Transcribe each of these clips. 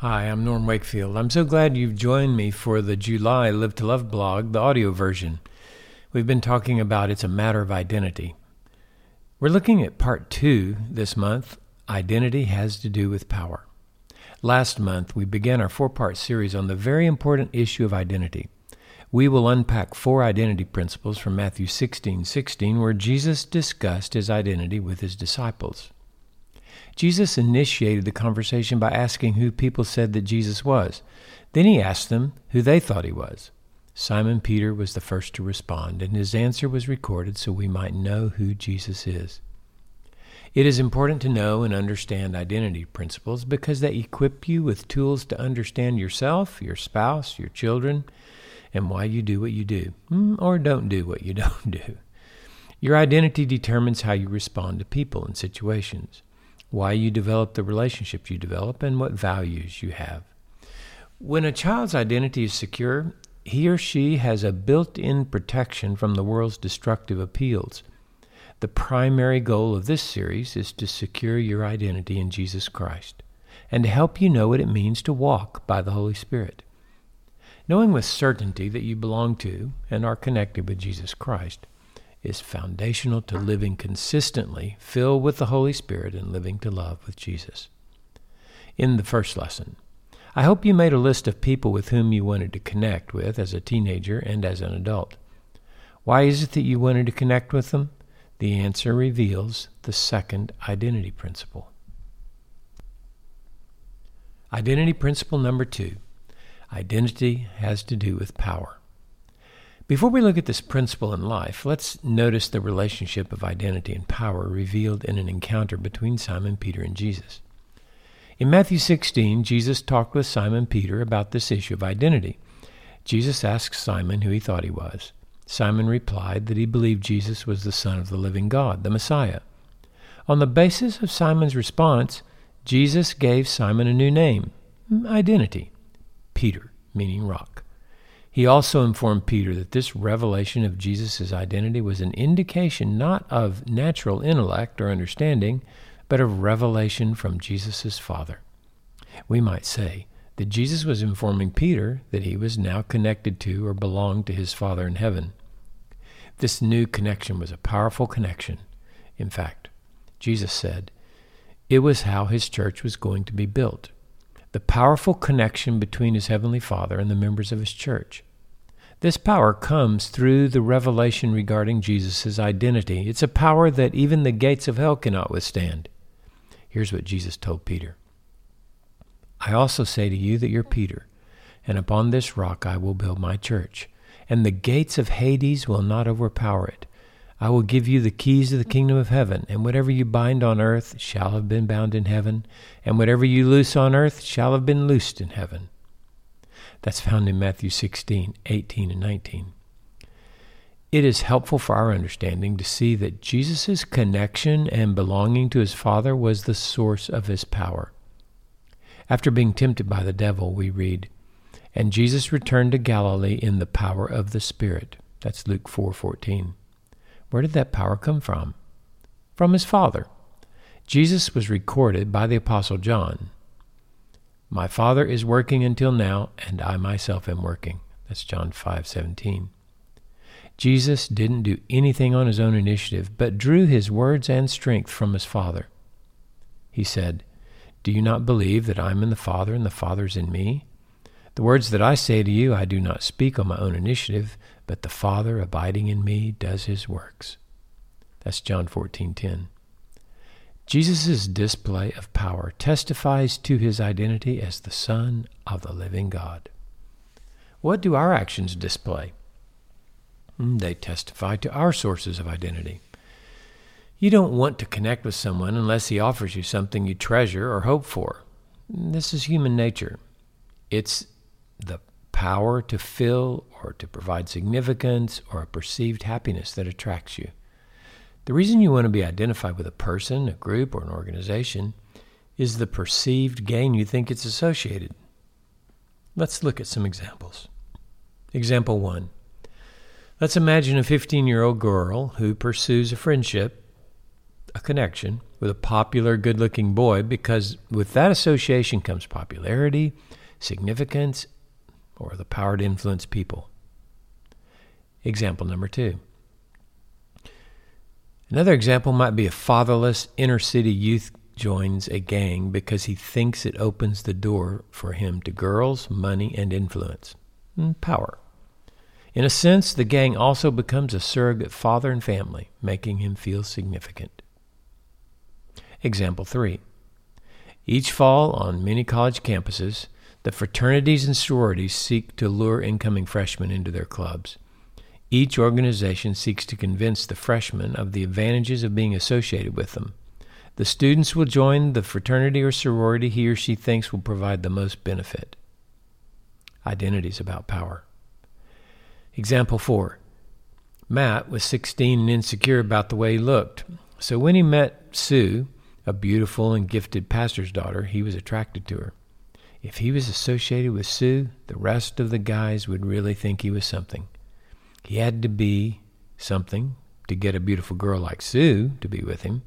Hi, I'm Norm Wakefield. I'm so glad you've joined me for the July Live to Love blog, the audio version. We've been talking about It's a Matter of Identity. We're looking at part two this month Identity Has to Do with Power. Last month, we began our four part series on the very important issue of identity. We will unpack four identity principles from Matthew 16 16, where Jesus discussed his identity with his disciples. Jesus initiated the conversation by asking who people said that Jesus was. Then he asked them who they thought he was. Simon Peter was the first to respond, and his answer was recorded so we might know who Jesus is. It is important to know and understand identity principles because they equip you with tools to understand yourself, your spouse, your children, and why you do what you do, hmm, or don't do what you don't do. Your identity determines how you respond to people and situations why you develop the relationships you develop, and what values you have. When a child's identity is secure, he or she has a built in protection from the world's destructive appeals. The primary goal of this series is to secure your identity in Jesus Christ and to help you know what it means to walk by the Holy Spirit. Knowing with certainty that you belong to and are connected with Jesus Christ is foundational to living consistently, filled with the Holy Spirit, and living to love with Jesus. In the first lesson, I hope you made a list of people with whom you wanted to connect with as a teenager and as an adult. Why is it that you wanted to connect with them? The answer reveals the second identity principle. Identity principle number two identity has to do with power. Before we look at this principle in life, let's notice the relationship of identity and power revealed in an encounter between Simon Peter and Jesus. In Matthew 16, Jesus talked with Simon Peter about this issue of identity. Jesus asked Simon who he thought he was. Simon replied that he believed Jesus was the Son of the living God, the Messiah. On the basis of Simon's response, Jesus gave Simon a new name, identity, Peter, meaning rock. He also informed Peter that this revelation of Jesus' identity was an indication not of natural intellect or understanding, but of revelation from Jesus' Father. We might say that Jesus was informing Peter that he was now connected to or belonged to his Father in heaven. This new connection was a powerful connection. In fact, Jesus said, it was how his church was going to be built the powerful connection between his heavenly Father and the members of his church. This power comes through the revelation regarding Jesus' identity. It's a power that even the gates of hell cannot withstand. Here's what Jesus told Peter I also say to you that you're Peter, and upon this rock I will build my church, and the gates of Hades will not overpower it. I will give you the keys of the kingdom of heaven, and whatever you bind on earth shall have been bound in heaven, and whatever you loose on earth shall have been loosed in heaven. That's found in Matthew 16, 18, and 19. It is helpful for our understanding to see that Jesus' connection and belonging to his Father was the source of his power. After being tempted by the devil, we read, And Jesus returned to Galilee in the power of the Spirit. That's Luke 4:14. Where did that power come from? From his Father. Jesus was recorded by the Apostle John. My Father is working until now, and I myself am working. That's John 5:17. Jesus didn't do anything on his own initiative, but drew his words and strength from his Father. He said, Do you not believe that I am in the Father and the Father is in me? The words that I say to you I do not speak on my own initiative, but the Father abiding in me does his works. That's John 14:10. Jesus' display of power testifies to his identity as the Son of the living God. What do our actions display? Hmm, they testify to our sources of identity. You don't want to connect with someone unless he offers you something you treasure or hope for. This is human nature. It's the power to fill or to provide significance or a perceived happiness that attracts you. The reason you want to be identified with a person, a group, or an organization is the perceived gain you think it's associated. Let's look at some examples. Example 1. Let's imagine a 15 year old girl who pursues a friendship a connection with a popular, good looking boy because with that association comes popularity, significance, or the power to influence people. Example number two. Another example might be a fatherless inner city youth joins a gang because he thinks it opens the door for him to girls, money, and influence. And hmm, power. In a sense, the gang also becomes a surrogate father and family, making him feel significant. Example 3. Each fall on many college campuses, the fraternities and sororities seek to lure incoming freshmen into their clubs. Each organization seeks to convince the freshmen of the advantages of being associated with them. The students will join the fraternity or sorority he or she thinks will provide the most benefit. Identity is about power. Example 4. Matt was 16 and insecure about the way he looked. So when he met Sue, a beautiful and gifted pastor's daughter, he was attracted to her. If he was associated with Sue, the rest of the guys would really think he was something. He had to be something to get a beautiful girl like Sue to be with him.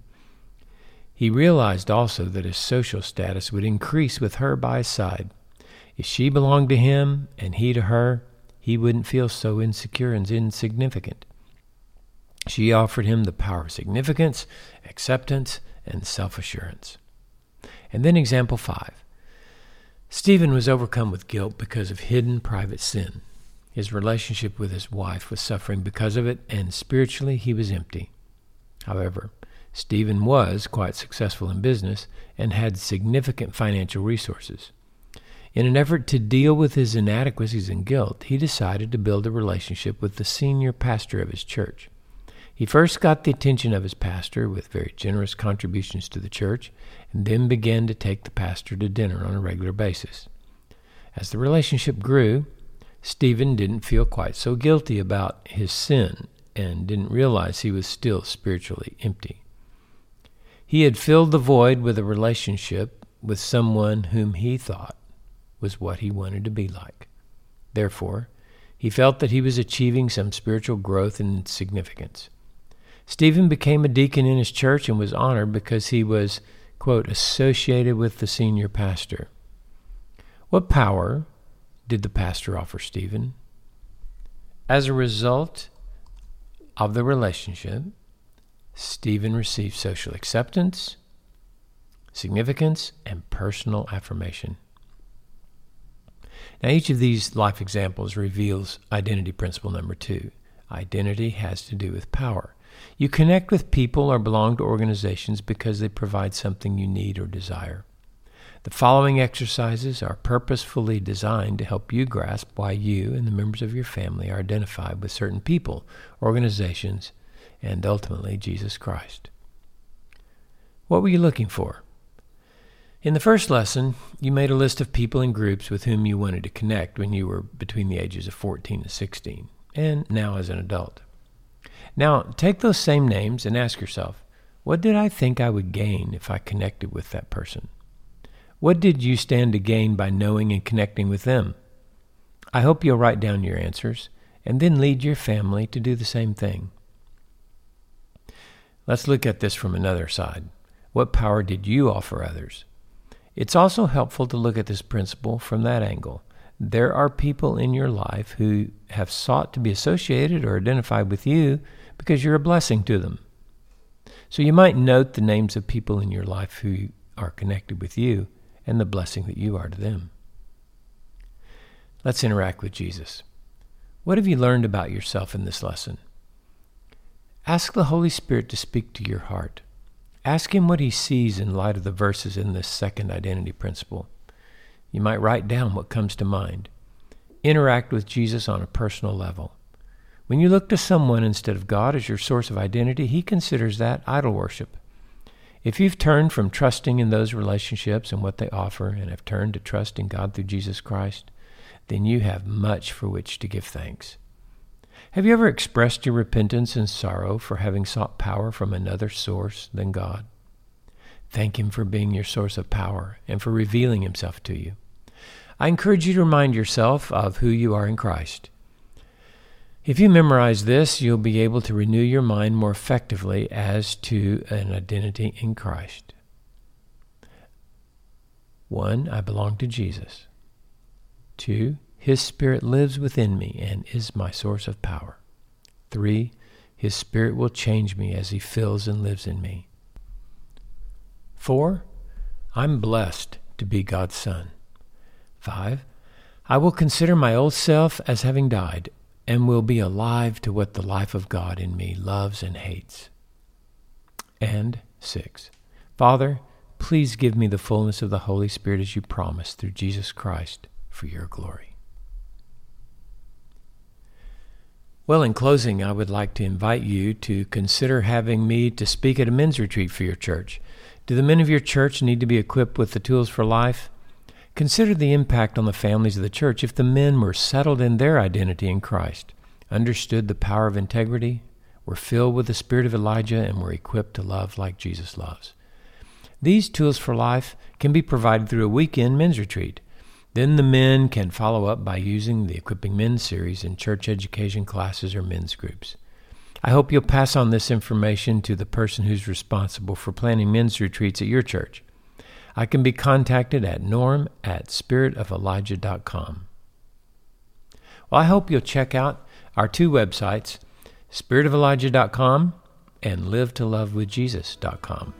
He realized also that his social status would increase with her by his side. If she belonged to him and he to her, he wouldn't feel so insecure and insignificant. She offered him the power of significance, acceptance, and self assurance. And then, example five Stephen was overcome with guilt because of hidden private sin. His relationship with his wife was suffering because of it, and spiritually he was empty. However, Stephen was quite successful in business and had significant financial resources. In an effort to deal with his inadequacies and guilt, he decided to build a relationship with the senior pastor of his church. He first got the attention of his pastor with very generous contributions to the church, and then began to take the pastor to dinner on a regular basis. As the relationship grew, Stephen didn't feel quite so guilty about his sin and didn't realize he was still spiritually empty. He had filled the void with a relationship with someone whom he thought was what he wanted to be like. Therefore, he felt that he was achieving some spiritual growth and significance. Stephen became a deacon in his church and was honored because he was, quote, associated with the senior pastor. What power did the pastor offer Stephen? As a result of the relationship, Stephen received social acceptance, significance, and personal affirmation. Now, each of these life examples reveals identity principle number two. Identity has to do with power. You connect with people or belong to organizations because they provide something you need or desire. The following exercises are purposefully designed to help you grasp why you and the members of your family are identified with certain people, organizations, and ultimately Jesus Christ. What were you looking for? In the first lesson, you made a list of people and groups with whom you wanted to connect when you were between the ages of 14 and 16, and now as an adult. Now, take those same names and ask yourself, what did I think I would gain if I connected with that person? What did you stand to gain by knowing and connecting with them? I hope you'll write down your answers and then lead your family to do the same thing. Let's look at this from another side. What power did you offer others? It's also helpful to look at this principle from that angle. There are people in your life who have sought to be associated or identified with you because you're a blessing to them. So you might note the names of people in your life who are connected with you and the blessing that you are to them. Let's interact with Jesus. What have you learned about yourself in this lesson? Ask the Holy Spirit to speak to your heart. Ask him what he sees in light of the verses in this second identity principle. You might write down what comes to mind. Interact with Jesus on a personal level. When you look to someone instead of God as your source of identity, he considers that idol worship. If you've turned from trusting in those relationships and what they offer and have turned to trust in God through Jesus Christ, then you have much for which to give thanks. Have you ever expressed your repentance and sorrow for having sought power from another source than God? Thank Him for being your source of power and for revealing Himself to you. I encourage you to remind yourself of who you are in Christ. If you memorize this, you'll be able to renew your mind more effectively as to an identity in Christ. One, I belong to Jesus. Two, His Spirit lives within me and is my source of power. Three, His Spirit will change me as He fills and lives in me. Four, I'm blessed to be God's Son. Five, I will consider my old self as having died and will be alive to what the life of God in me loves and hates. And six, Father, please give me the fullness of the Holy Spirit as you promised through Jesus Christ for your glory. Well, in closing, I would like to invite you to consider having me to speak at a men's retreat for your church. Do the men of your church need to be equipped with the tools for life? Consider the impact on the families of the church if the men were settled in their identity in Christ, understood the power of integrity, were filled with the spirit of Elijah, and were equipped to love like Jesus loves. These tools for life can be provided through a weekend men's retreat. Then the men can follow up by using the Equipping Men series in church education classes or men's groups. I hope you'll pass on this information to the person who's responsible for planning men's retreats at your church. I can be contacted at norm at spiritofelijah.com. Well, I hope you'll check out our two websites, spiritofelijah.com and livetolovewithjesus.com.